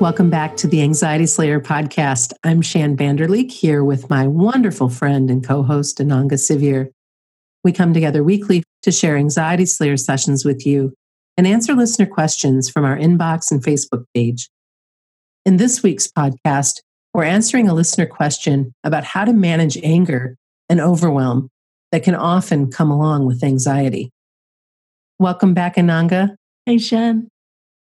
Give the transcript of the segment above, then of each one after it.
Welcome back to the Anxiety Slayer podcast. I'm Shann Vander Leek here with my wonderful friend and co host, Ananga Sivyer. We come together weekly to share Anxiety Slayer sessions with you and answer listener questions from our inbox and Facebook page. In this week's podcast, we're answering a listener question about how to manage anger and overwhelm that can often come along with anxiety. Welcome back, Ananga. Hey, Shann.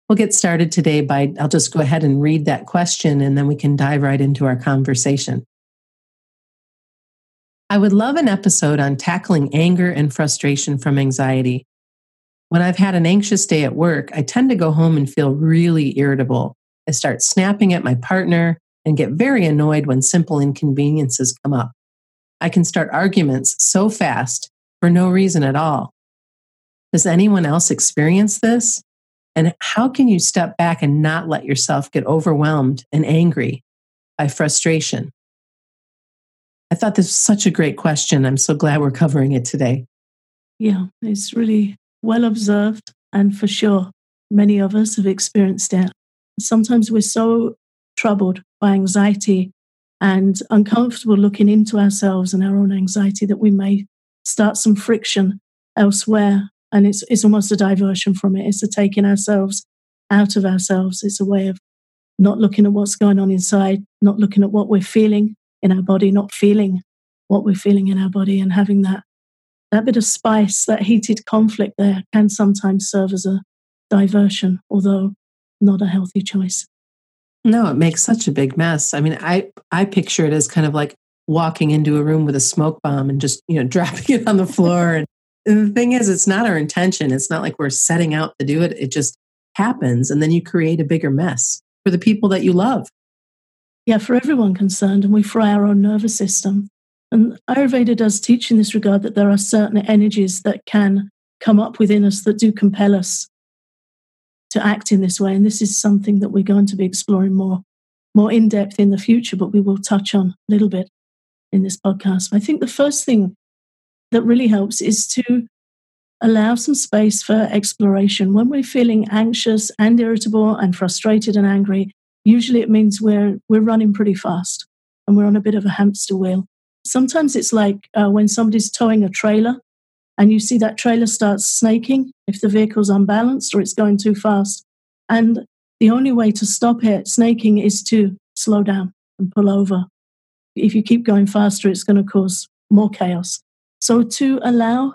We'll get started today by, I'll just go ahead and read that question and then we can dive right into our conversation. I would love an episode on tackling anger and frustration from anxiety. When I've had an anxious day at work, I tend to go home and feel really irritable. I start snapping at my partner and get very annoyed when simple inconveniences come up. I can start arguments so fast for no reason at all. Does anyone else experience this? And how can you step back and not let yourself get overwhelmed and angry by frustration? I thought this was such a great question. I'm so glad we're covering it today. Yeah, it's really well observed. And for sure, many of us have experienced it. Sometimes we're so troubled by anxiety and uncomfortable looking into ourselves and our own anxiety that we may start some friction elsewhere and it's it's almost a diversion from it. It's a taking ourselves out of ourselves. It's a way of not looking at what's going on inside, not looking at what we're feeling in our body, not feeling what we're feeling in our body, and having that that bit of spice, that heated conflict there can sometimes serve as a diversion, although not a healthy choice. No, it makes such a big mess. I mean, I I picture it as kind of like walking into a room with a smoke bomb and just you know dropping it on the floor and the thing is, it's not our intention. It's not like we're setting out to do it. It just happens. And then you create a bigger mess for the people that you love. Yeah, for everyone concerned. And we fry our own nervous system. And Ayurveda does teach in this regard that there are certain energies that can come up within us that do compel us to act in this way. And this is something that we're going to be exploring more, more in depth in the future, but we will touch on a little bit in this podcast. I think the first thing that really helps is to allow some space for exploration. When we're feeling anxious and irritable and frustrated and angry, usually it means we're we're running pretty fast and we're on a bit of a hamster wheel. Sometimes it's like uh, when somebody's towing a trailer and you see that trailer starts snaking if the vehicle's unbalanced or it's going too fast. And the only way to stop it snaking is to slow down and pull over. If you keep going faster, it's going to cause more chaos. So to allow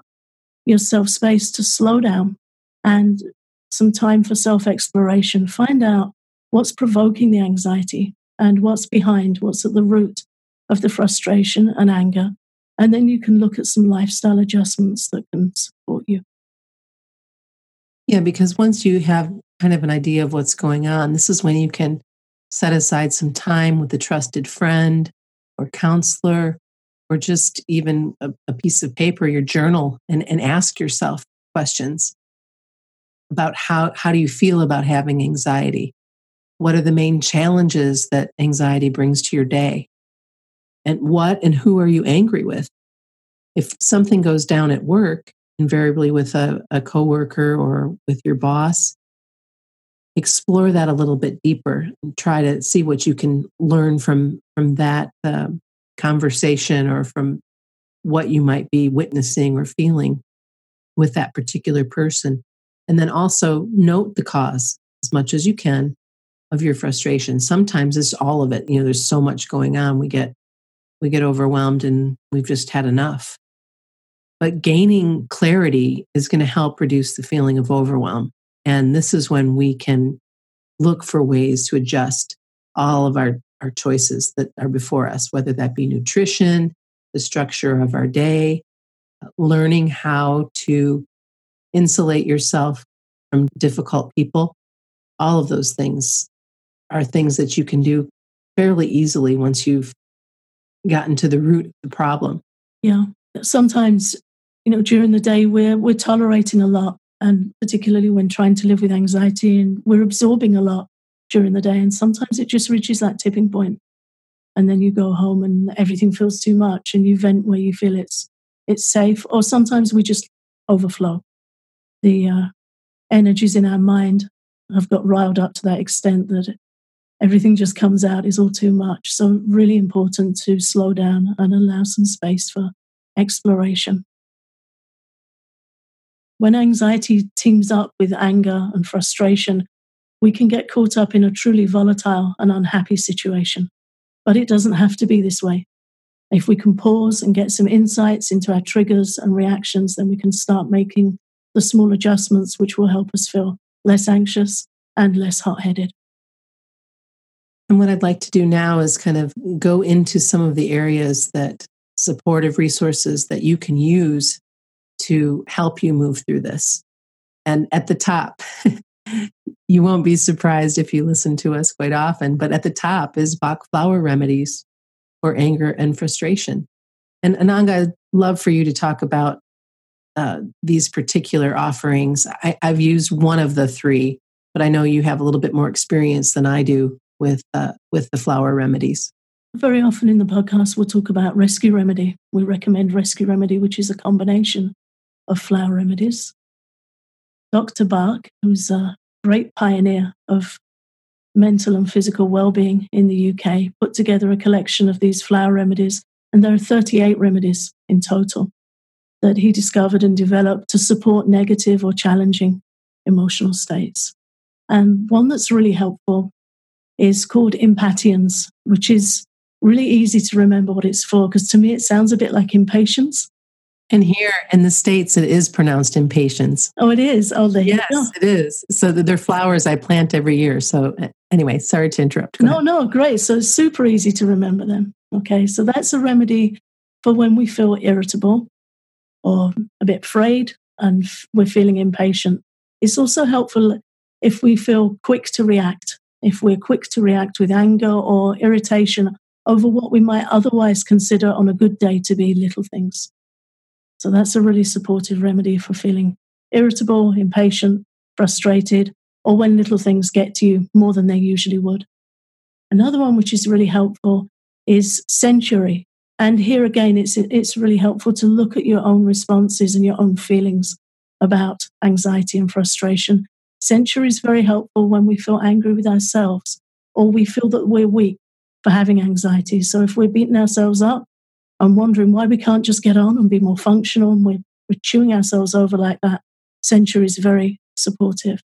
yourself space to slow down and some time for self exploration, find out what's provoking the anxiety and what's behind, what's at the root of the frustration and anger. And then you can look at some lifestyle adjustments that can support you. Yeah, because once you have kind of an idea of what's going on, this is when you can set aside some time with a trusted friend or counselor or just even a, a piece of paper, your journal, and, and ask yourself questions about how, how do you feel about having anxiety? What are the main challenges that anxiety brings to your day? And what and who are you angry with? If something goes down at work, invariably with a, a coworker or with your boss, explore that a little bit deeper and try to see what you can learn from from that um, conversation or from what you might be witnessing or feeling with that particular person. And then also note the cause as much as you can of your frustration. Sometimes it's all of it. You know, there's so much going on. We get we get overwhelmed and we've just had enough. But gaining clarity is going to help reduce the feeling of overwhelm. And this is when we can look for ways to adjust all of our our choices that are before us, whether that be nutrition, the structure of our day, learning how to insulate yourself from difficult people. All of those things are things that you can do fairly easily once you've gotten to the root of the problem. Yeah. Sometimes, you know, during the day we're we're tolerating a lot and particularly when trying to live with anxiety and we're absorbing a lot during the day. And sometimes it just reaches that tipping point and then you go home and everything feels too much and you vent where you feel it's it's safe or sometimes we just overflow the uh, energies in our mind have got riled up to that extent that everything just comes out is all too much so really important to slow down and allow some space for exploration when anxiety teams up with anger and frustration we can get caught up in a truly volatile and unhappy situation but it doesn't have to be this way. If we can pause and get some insights into our triggers and reactions, then we can start making the small adjustments which will help us feel less anxious and less hot headed. And what I'd like to do now is kind of go into some of the areas that supportive resources that you can use to help you move through this. And at the top, you won't be surprised if you listen to us quite often, but at the top is Bach flower remedies for anger and frustration. And Ananga, I'd love for you to talk about uh, these particular offerings. I, have used one of the three, but I know you have a little bit more experience than I do with uh, with the flower remedies. Very often in the podcast, we'll talk about Rescue Remedy. We recommend Rescue Remedy, which is a combination of flower remedies. Dr. Bach, who's a great pioneer of mental and physical well-being in the UK, put together a collection of these flower remedies, and there are 38 remedies in total that he discovered and developed to support negative or challenging emotional states. And one that's really helpful is called Impatiens, which is really easy to remember what it's for because to me it sounds a bit like impatience. And here in the States, it is pronounced impatience. Oh, it is. Oh, there yes, it is. So they're flowers I plant every year. So anyway, sorry to interrupt. Go no, ahead. no, great. So super easy to remember them. Okay, so that's a remedy for when we feel irritable or a bit afraid and we're feeling impatient. It's also helpful if we feel quick to react, if we're quick to react with anger or irritation over what we might otherwise consider on a good day to be little things. So that's a really supportive remedy for feeling irritable, impatient, frustrated, or when little things get to you more than they usually would. Another one which is really helpful is Centaury. And here again, it's, it's really helpful to look at your own responses and your own feelings about anxiety and frustration. Centaury is very helpful when we feel angry with ourselves or we feel that we're weak for having anxiety. So if we're beating ourselves up, and wondering why we can't just get on and be more functional and we're, we're chewing ourselves over like that. Centaury is very supportive.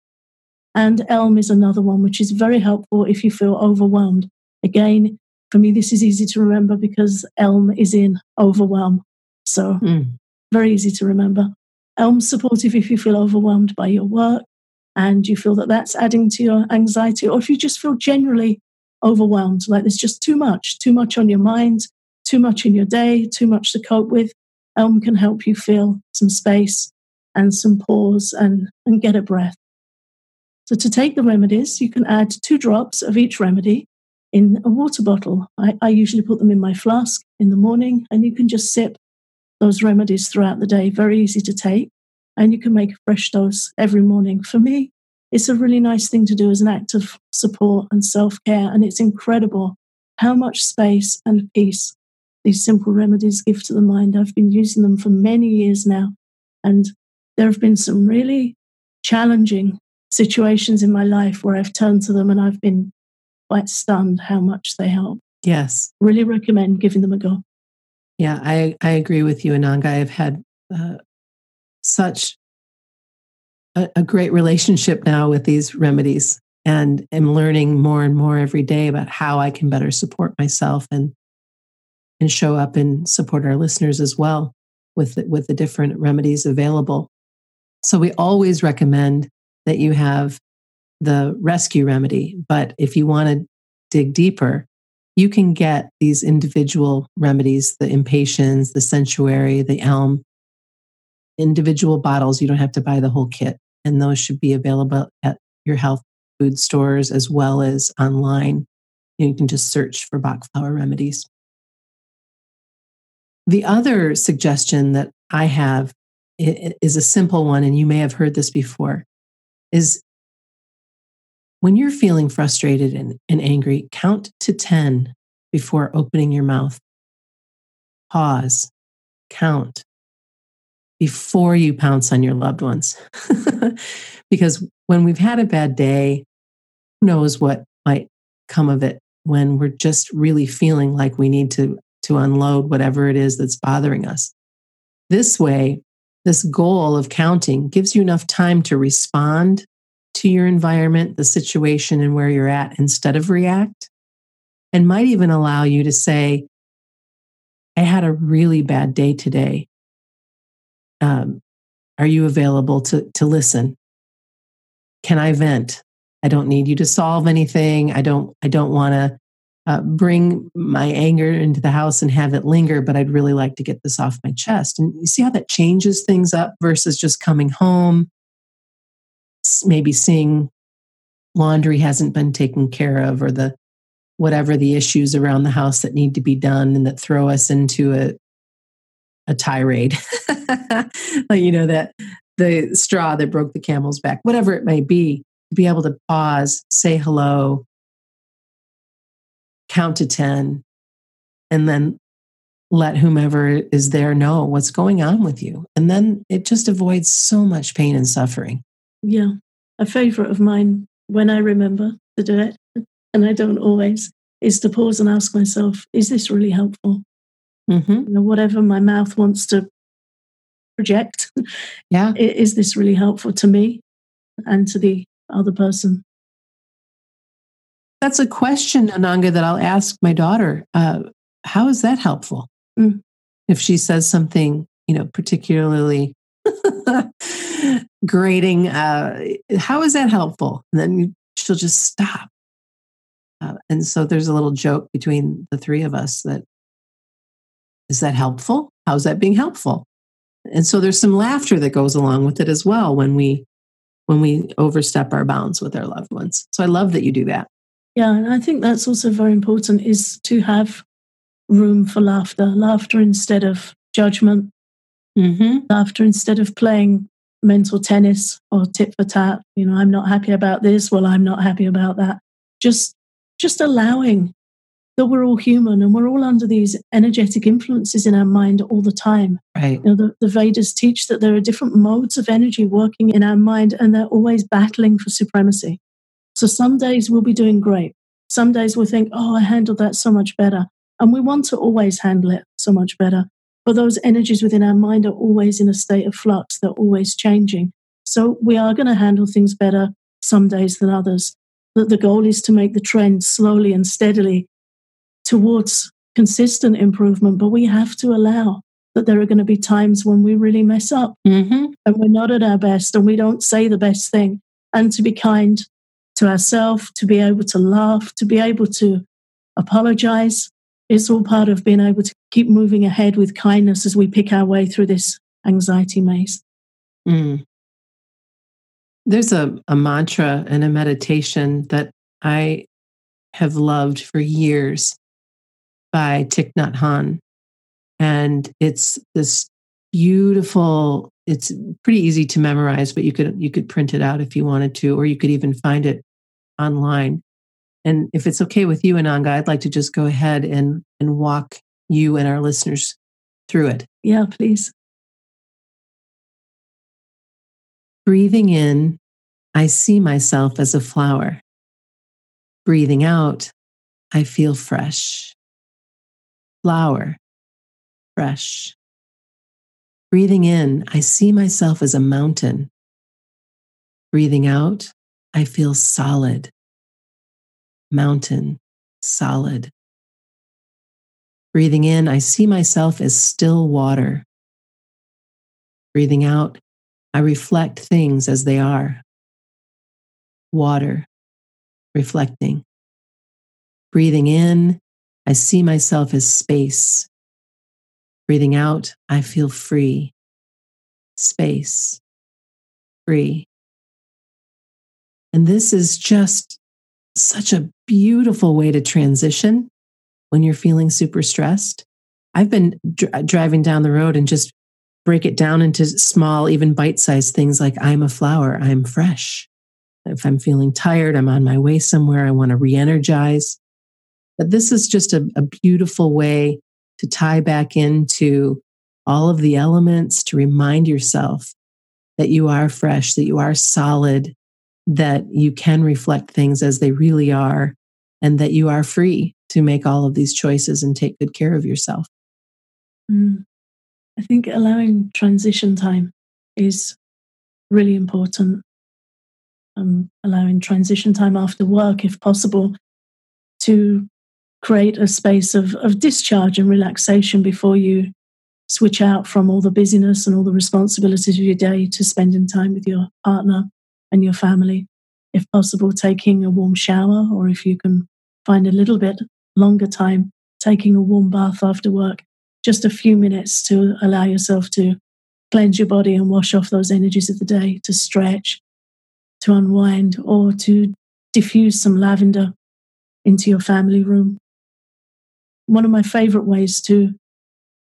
And Elm is another one which is very helpful if you feel overwhelmed. Again, for me, this is easy to remember because Elm is in overwhelm. So, mm. very easy to remember. Elm's supportive if you feel overwhelmed by your work and you feel that that's adding to your anxiety, or if you just feel generally overwhelmed, like there's just too much, too much on your mind, too much in your day, too much to cope with, Elm can help you feel some space and some pause and, and get a breath. So, to take the remedies, you can add two drops of each remedy in a water bottle. I, I usually put them in my flask in the morning, and you can just sip those remedies throughout the day. Very easy to take, and you can make a fresh dose every morning. For me, it's a really nice thing to do as an act of support and self care, and it's incredible how much space and peace these simple remedies give to the mind. I've been using them for many years now, and there have been some really challenging situations in my life where I've turned to them and I've been quite stunned how much they help. Yes. Really recommend giving them a go. Yeah, I, I agree with you, Ananga. I've had uh, such a, a great relationship now with these remedies and am learning more and more every day about how I can better support myself and and show up and support our listeners as well with the, with the different remedies available. So we always recommend that you have the rescue remedy, but if you want to dig deeper, you can get these individual remedies, the impatiens, the Centaury, the elm, individual bottles. You don't have to buy the whole kit. And those should be available at your health food stores as well as online. You can just search for Bach flower remedies. The other suggestion that I have is a simple one, and you may have heard this before, is when you're feeling frustrated and, and angry, count to 10 before opening your mouth. Pause, count before you pounce on your loved ones. because when we've had a bad day, who knows what might come of it when we're just really feeling like we need to, to unload whatever it is that's bothering us. This way, this goal of counting gives you enough time to respond to your environment, the situation, and where you're at instead of react, and might even allow you to say, I had a really bad day today. Um, are you available to, to listen? Can I vent? I don't need you to solve anything. I don't, I don't want to uh, bring my anger into the house and have it linger, but I'd really like to get this off my chest. And you see how that changes things up versus just coming home, maybe seeing laundry hasn't been taken care of or the whatever the issues around the house that need to be done and that throw us into a a tirade like you know that the straw that broke the camel's back whatever it may be to be able to pause say hello count to 10 and then let whomever is there know what's going on with you. And then it just avoids so much pain and suffering. Yeah. A favorite of mine when i remember to do it and i don't always is to pause and ask myself is this really helpful mm-hmm. you know, whatever my mouth wants to project yeah is this really helpful to me and to the other person that's a question, Ananga, that I'll ask my daughter. Uh, how is that helpful? Mm. If she says something, you know, particularly grating, uh, how is that helpful? And then she'll just stop. Uh, and so there's a little joke between the three of us that is that helpful? How's that being helpful? And so there's some laughter that goes along with it as well when we when we overstep our bounds with our loved ones. So I love that you do that. Yeah, and I think that's also very important is to have room for laughter, laughter instead of judgment, mm-hmm. laughter instead of playing mental tennis or tit for tat. You know, I'm not happy about this. Well, I'm not happy about that. Just, just allowing that we're all human and we're all under these energetic influences in our mind all the time. Right. You know, the, the Vedas teach that there are different modes of energy working in our mind and they're always battling for supremacy. So some days we'll be doing great. Some days we'll think, oh, I handled that so much better. And we want to always handle it so much better. But those energies within our mind are always in a state of flux, they're always changing. So we are going to handle things better some days than others. But the goal is to make the trend slowly and steadily towards consistent improvement. But we have to allow that there are going to be times when we really mess up mm-hmm. and we're not at our best and we don't say the best thing. And to be kind to ourselves, to be able to laugh, to be able to apologize. It's all part of being able to keep moving ahead with kindness as we pick our way through this anxiety maze. Mm. There's a, a mantra and a meditation that I have loved for years by Thich Nhat Hanh. And it's this beautiful, it's pretty easy to memorize, but you could you could print it out if you wanted to, or you could even find it online. And if it's okay with you, Ananga, I'd like to just go ahead and, and walk you and our listeners through it. Yeah, please. Breathing in, I see myself as a flower. Breathing out, I feel fresh. Flower, fresh. Breathing in, I see myself as a mountain. Breathing out, I feel solid. Mountain, solid. Breathing in, I see myself as still water. Breathing out, I reflect things as they are. Water, reflecting. Breathing in, I see myself as space. Breathing out, I feel free. Space, free. And this is just such a beautiful way to transition when you're feeling super stressed. I've been dr- uh, driving down the road and just break it down into small, even bite sized things like I'm a flower, I'm fresh. If I'm feeling tired, I'm on my way somewhere, I want to re energize. But this is just a, a beautiful way to tie back into all of the elements to remind yourself that you are fresh, that you are solid, that you can reflect things as they really are, and that you are free to make all of these choices and take good care of yourself. Mm. I think allowing transition time is really important. Um, allowing transition time after work, if possible, to create a space of, of discharge and relaxation before you switch out from all the busyness and all the responsibilities of your day to spending time with your partner and your family. If possible, taking a warm shower, or if you can find a little bit longer time, taking a warm bath after work, just a few minutes to allow yourself to cleanse your body and wash off those energies of the day, to stretch, to unwind, or to diffuse some lavender into your family room. One of my favorite ways to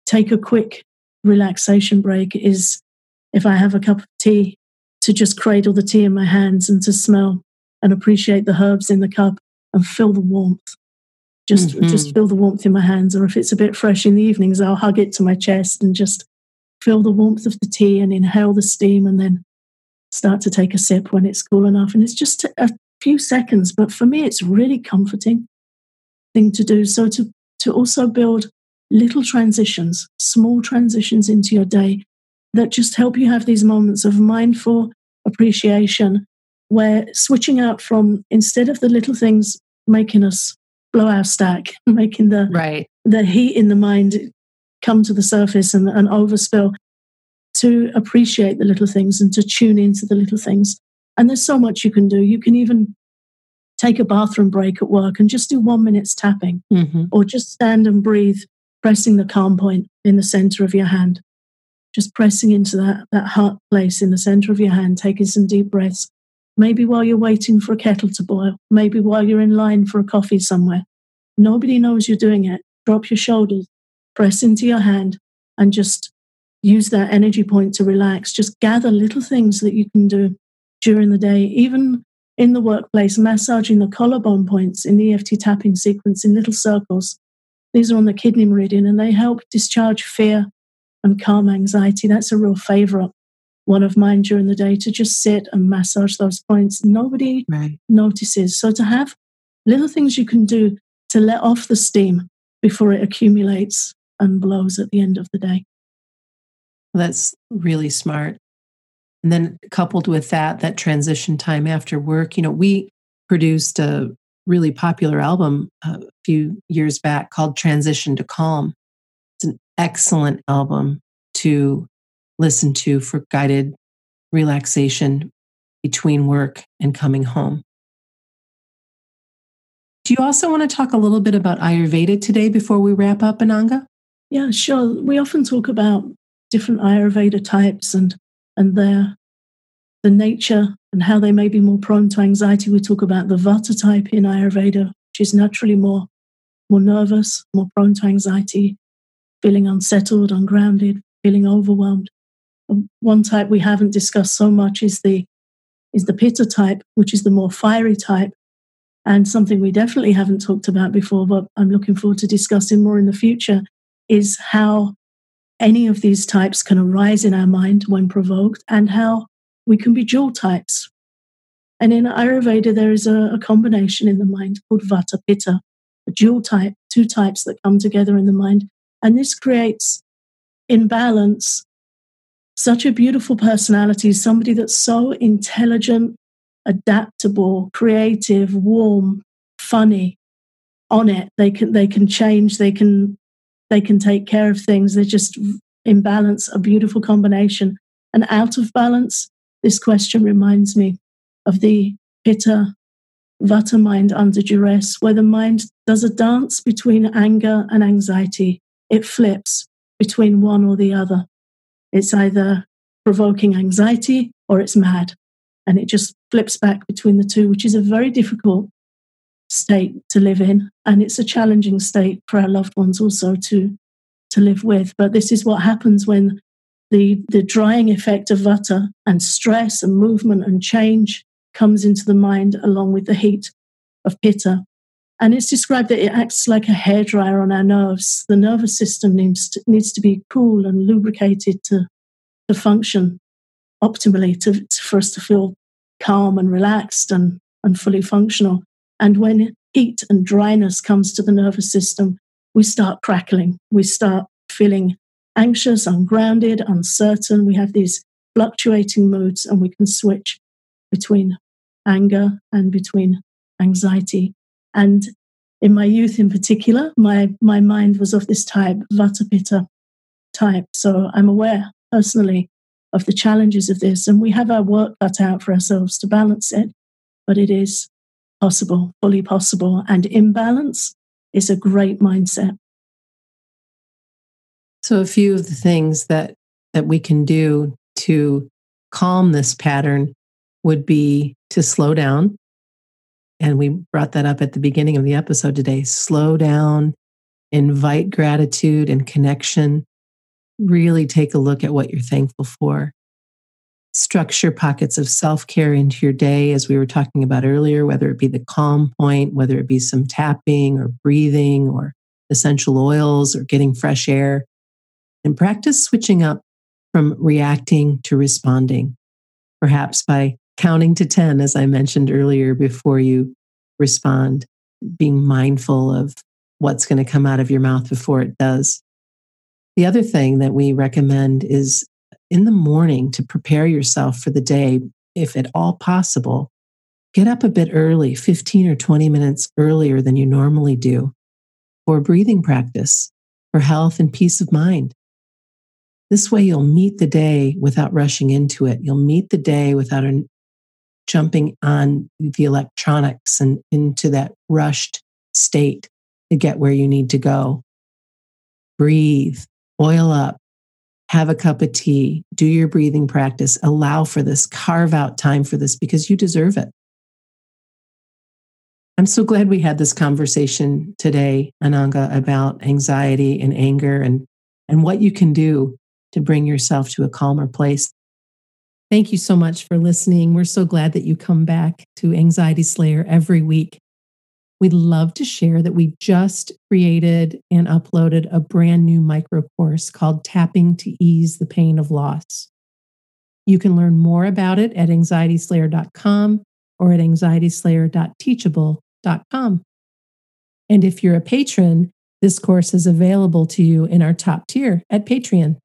take a quick relaxation break is if I have a cup of tea, to just cradle the tea in my hands and to smell and appreciate the herbs in the cup and feel the warmth. Just, mm-hmm. just feel the warmth in my hands. Or if it's a bit fresh in the evenings, I'll hug it to my chest and just feel the warmth of the tea and inhale the steam and then start to take a sip when it's cool enough. And it's just a few seconds, but for me, it's really comforting thing to do. So to, to also build little transitions, small transitions into your day that just help you have these moments of mindful appreciation where switching out from instead of the little things making us blow our stack, making the right the heat in the mind come to the surface and, and overspill, to appreciate the little things and to tune into the little things. And there's so much you can do. You can even take a bathroom break at work and just do one minute's tapping, mm-hmm. or just stand and breathe, pressing the calm point in the center of your hand. Just pressing into that, that heart place in the center of your hand, taking some deep breaths. Maybe while you're waiting for a kettle to boil, maybe while you're in line for a coffee somewhere. Nobody knows you're doing it. Drop your shoulders, press into your hand, and just use that energy point to relax. Just gather little things that you can do during the day, even in the workplace, massaging the collarbone points in the EFT tapping sequence in little circles. These are on the kidney meridian and they help discharge fear and calm anxiety. That's a real favorite one of mine during the day to just sit and massage those points. Nobody right. notices. So to have little things you can do to let off the steam before it accumulates and blows at the end of the day. That's really smart. And then coupled with that, that transition time after work, you know, we produced a really popular album a few years back called Transition to Calm. It's an excellent album to listen to for guided relaxation between work and coming home. Do you also want to talk a little bit about Ayurveda today before we wrap up, Ananga? Yeah, sure. We often talk about different Ayurveda types and and their the nature and how they may be more prone to anxiety. We talk about the Vata type in Ayurveda, which is naturally more more nervous, more prone to anxiety, feeling unsettled, ungrounded, feeling overwhelmed. Um, one type we haven't discussed so much is the is the Pitta type, which is the more fiery type, and something we definitely haven't talked about before, but I'm looking forward to discussing more in the future, is how any of these types can arise in our mind when provoked and how we can be dual types. And in Ayurveda, there is a, a combination in the mind called Vata Pitta, a dual type, two types that come together in the mind. And this creates, in balance, such a beautiful personality, somebody that's so intelligent, adaptable, creative, warm, funny, on it. They can they can change, they can they can take care of things. They're just in balance, a beautiful combination. And out of balance, this question reminds me of the Pitta Vata mind under duress, where the mind does a dance between anger and anxiety. It flips between one or the other. It's either provoking anxiety or it's mad. And it just flips back between the two, which is a very difficult state to live in. And it's a challenging state for our loved ones also to, to live with. But this is what happens when the, the drying effect of vata and stress and movement and change comes into the mind along with the heat of pitta. And it's described that it acts like a hairdryer on our nerves. The nervous system needs to, needs to be cool and lubricated to, to function optimally to, to, for us to feel calm and relaxed and, and fully functional. And when heat and dryness comes to the nervous system, we start crackling. We start feeling anxious, ungrounded, uncertain. We have these fluctuating moods and we can switch between anger and between anxiety. And in my youth in particular, my, my mind was of this type, Vata Pitta type. So I'm aware personally of the challenges of this. And we have our work cut out for ourselves to balance it. But it is possible, fully possible. And imbalance is a great mindset. So a few of the things that that we can do to calm this pattern would be to slow down. And we brought that up at the beginning of the episode today. Slow down, invite gratitude and connection. Really take a look at what you're thankful for. Structure pockets of self care into your day, as we were talking about earlier, whether it be the calm point, whether it be some tapping or breathing or essential oils or getting fresh air. And practice switching up from reacting to responding, perhaps by counting to 10, as I mentioned earlier, before you respond, being mindful of what's going to come out of your mouth before it does. The other thing that we recommend is in the morning to prepare yourself for the day, if at all possible, get up a bit early, 15 or 20 minutes earlier than you normally do, for breathing practice, for health and peace of mind. This way, you'll meet the day without rushing into it. You'll meet the day without a, jumping on the electronics and into that rushed state to get where you need to go. Breathe, oil up, have a cup of tea, do your breathing practice, allow for this, carve out time for this because you deserve it. I'm so glad we had this conversation today, Ananga, about anxiety and anger and, and what you can do to bring yourself to a calmer place. Thank you so much for listening. We're so glad that you come back to Anxiety Slayer every week. We'd love to share that we just created and uploaded a brand new micro course called Tapping to Ease the Pain of Loss. You can learn more about it at anxietyslayer.com or at anxietyslayer.teachable.com. And if you're a patron, this course is available to you in our top tier at Patreon.